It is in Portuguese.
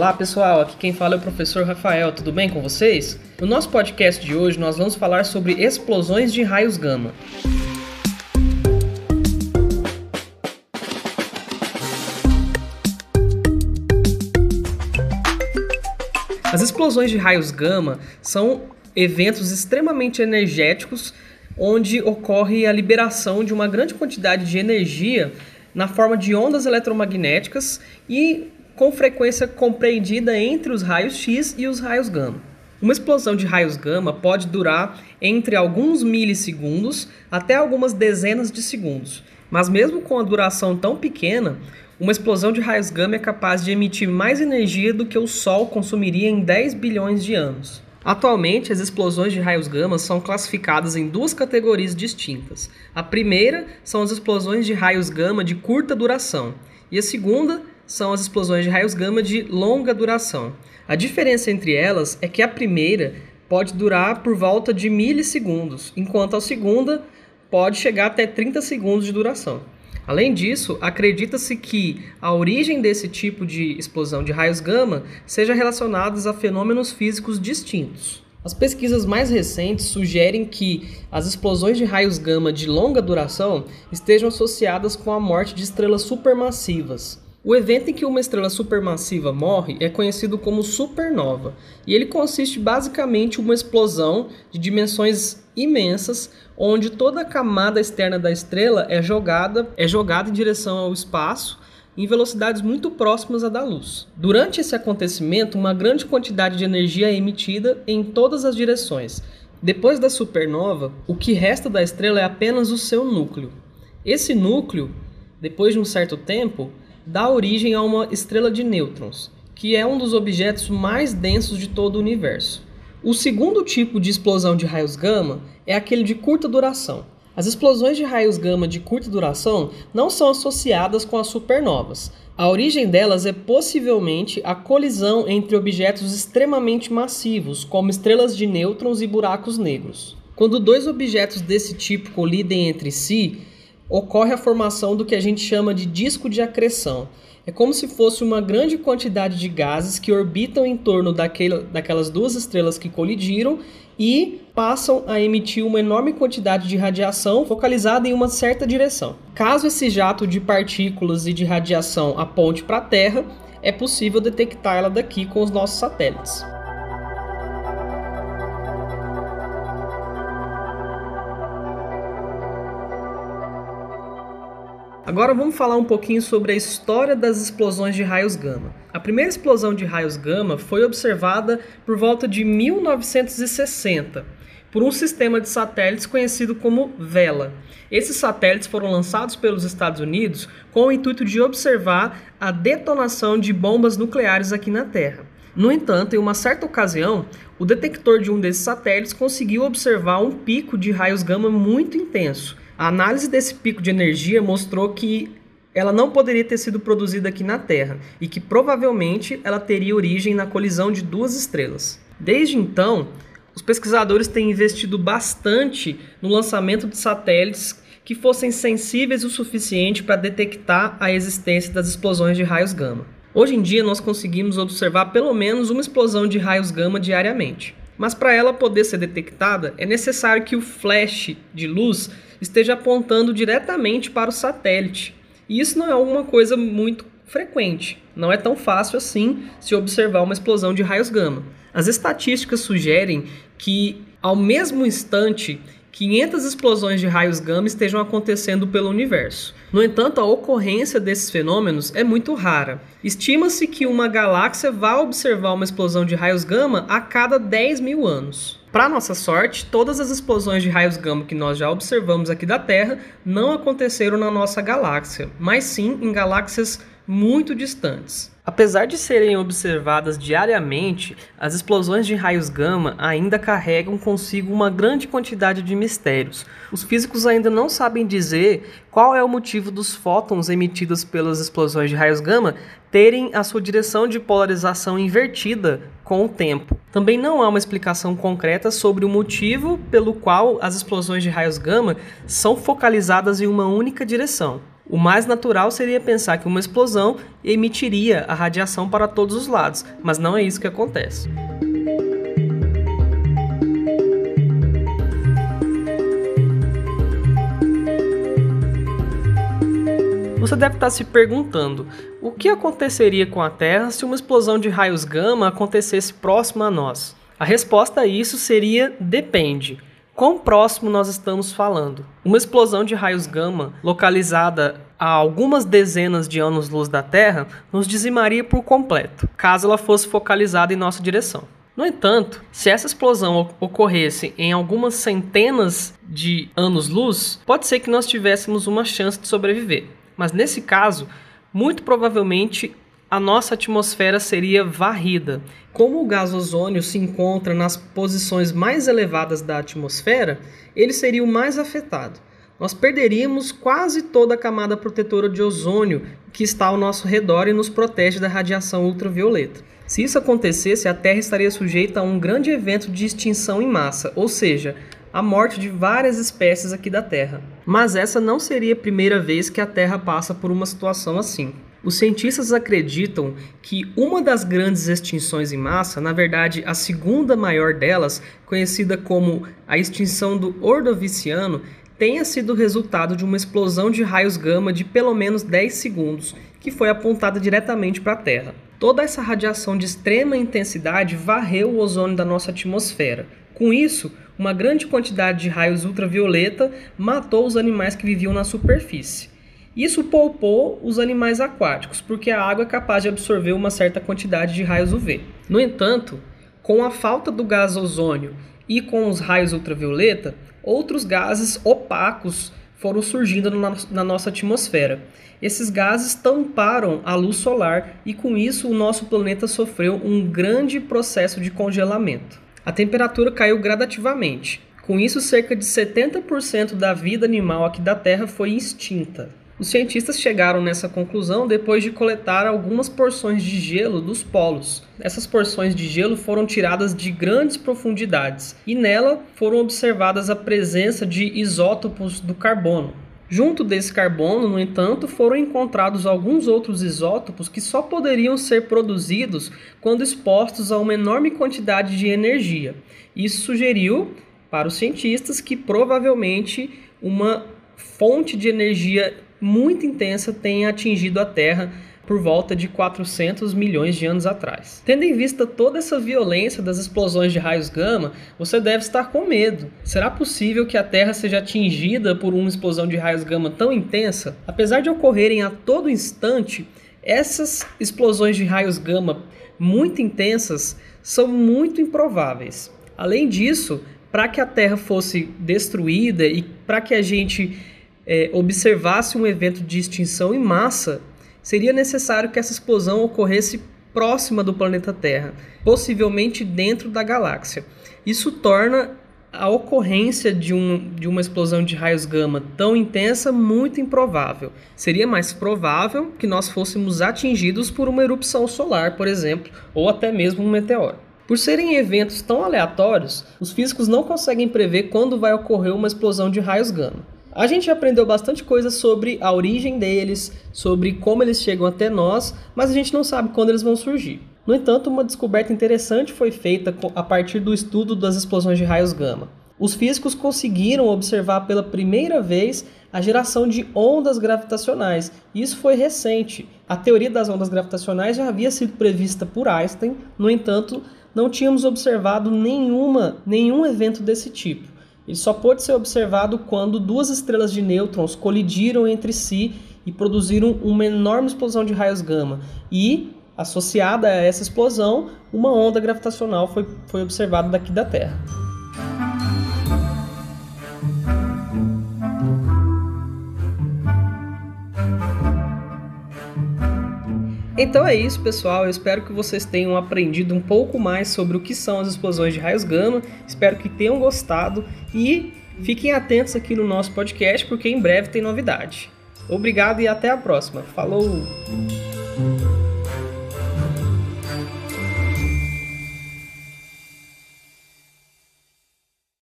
Olá pessoal, aqui quem fala é o professor Rafael, tudo bem com vocês? No nosso podcast de hoje nós vamos falar sobre explosões de raios gama. As explosões de raios gama são eventos extremamente energéticos onde ocorre a liberação de uma grande quantidade de energia na forma de ondas eletromagnéticas e com frequência compreendida entre os raios X e os raios gama. Uma explosão de raios gama pode durar entre alguns milissegundos até algumas dezenas de segundos, mas mesmo com a duração tão pequena, uma explosão de raios gama é capaz de emitir mais energia do que o Sol consumiria em 10 bilhões de anos. Atualmente, as explosões de raios gama são classificadas em duas categorias distintas. A primeira são as explosões de raios gama de curta duração, e a segunda são as explosões de raios gama de longa duração. A diferença entre elas é que a primeira pode durar por volta de milissegundos, enquanto a segunda pode chegar até 30 segundos de duração. Além disso, acredita-se que a origem desse tipo de explosão de raios gama seja relacionada a fenômenos físicos distintos. As pesquisas mais recentes sugerem que as explosões de raios gama de longa duração estejam associadas com a morte de estrelas supermassivas, o evento em que uma estrela supermassiva morre é conhecido como supernova, e ele consiste basicamente em uma explosão de dimensões imensas, onde toda a camada externa da estrela é jogada, é jogada em direção ao espaço em velocidades muito próximas à da luz. Durante esse acontecimento, uma grande quantidade de energia é emitida em todas as direções. Depois da supernova, o que resta da estrela é apenas o seu núcleo. Esse núcleo, depois de um certo tempo, dá origem a uma estrela de nêutrons, que é um dos objetos mais densos de todo o universo. O segundo tipo de explosão de raios gama é aquele de curta duração. As explosões de raios gama de curta duração não são associadas com as supernovas. A origem delas é possivelmente a colisão entre objetos extremamente massivos, como estrelas de nêutrons e buracos negros. Quando dois objetos desse tipo colidem entre si, ocorre a formação do que a gente chama de disco de acreção. É como se fosse uma grande quantidade de gases que orbitam em torno daquele, daquelas duas estrelas que colidiram e passam a emitir uma enorme quantidade de radiação focalizada em uma certa direção. Caso esse jato de partículas e de radiação aponte para a Terra, é possível detectá-la daqui com os nossos satélites. Agora vamos falar um pouquinho sobre a história das explosões de raios gama. A primeira explosão de raios gama foi observada por volta de 1960 por um sistema de satélites conhecido como VELA. Esses satélites foram lançados pelos Estados Unidos com o intuito de observar a detonação de bombas nucleares aqui na Terra. No entanto, em uma certa ocasião, o detector de um desses satélites conseguiu observar um pico de raios gama muito intenso, a análise desse pico de energia mostrou que ela não poderia ter sido produzida aqui na Terra e que provavelmente ela teria origem na colisão de duas estrelas. Desde então, os pesquisadores têm investido bastante no lançamento de satélites que fossem sensíveis o suficiente para detectar a existência das explosões de raios gama. Hoje em dia, nós conseguimos observar pelo menos uma explosão de raios gama diariamente. Mas para ela poder ser detectada, é necessário que o flash de luz esteja apontando diretamente para o satélite. E isso não é alguma coisa muito frequente. Não é tão fácil assim se observar uma explosão de raios gama. As estatísticas sugerem que, ao mesmo instante 500 explosões de raios gama estejam acontecendo pelo universo. No entanto, a ocorrência desses fenômenos é muito rara. Estima-se que uma galáxia vá observar uma explosão de raios gama a cada 10 mil anos. Para nossa sorte, todas as explosões de raios gama que nós já observamos aqui da Terra não aconteceram na nossa galáxia, mas sim em galáxias muito distantes. Apesar de serem observadas diariamente, as explosões de raios gama ainda carregam consigo uma grande quantidade de mistérios. Os físicos ainda não sabem dizer qual é o motivo dos fótons emitidos pelas explosões de raios gama terem a sua direção de polarização invertida com o tempo. Também não há uma explicação concreta sobre o motivo pelo qual as explosões de raios gama são focalizadas em uma única direção. O mais natural seria pensar que uma explosão emitiria a radiação para todos os lados, mas não é isso que acontece. Você deve estar se perguntando: o que aconteceria com a Terra se uma explosão de raios gama acontecesse próxima a nós? A resposta a isso seria depende. Quão próximo nós estamos falando? Uma explosão de raios gama localizada a algumas dezenas de anos-luz da Terra nos dizimaria por completo, caso ela fosse focalizada em nossa direção. No entanto, se essa explosão ocorresse em algumas centenas de anos-luz, pode ser que nós tivéssemos uma chance de sobreviver. Mas nesse caso, muito provavelmente a nossa atmosfera seria varrida. Como o gás ozônio se encontra nas posições mais elevadas da atmosfera, ele seria o mais afetado. Nós perderíamos quase toda a camada protetora de ozônio que está ao nosso redor e nos protege da radiação ultravioleta. Se isso acontecesse, a Terra estaria sujeita a um grande evento de extinção em massa, ou seja, a morte de várias espécies aqui da Terra. Mas essa não seria a primeira vez que a Terra passa por uma situação assim. Os cientistas acreditam que uma das grandes extinções em massa, na verdade a segunda maior delas, conhecida como a extinção do Ordoviciano, tenha sido resultado de uma explosão de raios gama de pelo menos 10 segundos, que foi apontada diretamente para a Terra. Toda essa radiação de extrema intensidade varreu o ozônio da nossa atmosfera. Com isso, uma grande quantidade de raios ultravioleta matou os animais que viviam na superfície. Isso poupou os animais aquáticos, porque a água é capaz de absorver uma certa quantidade de raios UV. No entanto, com a falta do gás ozônio e com os raios ultravioleta, outros gases opacos foram surgindo na, nossa atmosfera. Esses gases tamparam a luz solar e com isso o nosso planeta sofreu um grande processo de congelamento. A temperatura caiu gradativamente. Com isso, cerca de 70% da vida animal aqui da Terra foi extinta. Os cientistas chegaram nessa conclusão depois de coletar algumas porções de gelo dos polos. Essas porções de gelo foram tiradas de grandes profundidades e nela foram observadas a presença de isótopos do carbono. Junto desse carbono, no entanto, foram encontrados alguns outros isótopos que só poderiam ser produzidos quando expostos a uma enorme quantidade de energia. Isso sugeriu para os cientistas que provavelmente uma fonte de energia muito intensa tenha atingido a Terra por volta de 400 milhões de anos atrás. Tendo em vista toda essa violência das explosões de raios gama, você deve estar com medo. Será possível que a Terra seja atingida por uma explosão de raios gama tão intensa? Apesar de ocorrerem a todo instante, essas explosões de raios gama muito intensas são muito improváveis. Além disso, para que a Terra fosse destruída e para que a gente é, observasse um evento de extinção em massa, seria necessário que essa explosão ocorresse próxima do planeta Terra, possivelmente dentro da galáxia. Isso torna a ocorrência de, um, de uma explosão de raios gama tão intensa muito improvável. Seria mais provável que nós fôssemos atingidos por uma erupção solar, por exemplo, ou até mesmo um meteoro. Por serem eventos tão aleatórios, os físicos não conseguem prever quando vai ocorrer uma explosão de raios gama. A gente aprendeu bastante coisa sobre a origem deles, sobre como eles chegam até nós, mas a gente não sabe quando eles vão surgir. No entanto, uma descoberta interessante foi feita a partir do estudo das explosões de raios gama. Os físicos conseguiram observar pela primeira vez a geração de ondas gravitacionais. Isso foi recente. A teoria das ondas gravitacionais já havia sido prevista por Einstein, no entanto, não tínhamos observado nenhuma, nenhum evento desse tipo. Ele só pôde ser observado quando duas estrelas de nêutrons colidiram entre si e produziram uma enorme explosão de raios gama. E, associada a essa explosão, uma onda gravitacional foi, foi observada daqui da Terra. Então é isso, pessoal. Eu espero que vocês tenham aprendido um pouco mais sobre o que são as explosões de raios gama. Espero que tenham gostado e fiquem atentos aqui no nosso podcast porque em breve tem novidade. Obrigado e até a próxima. Falou!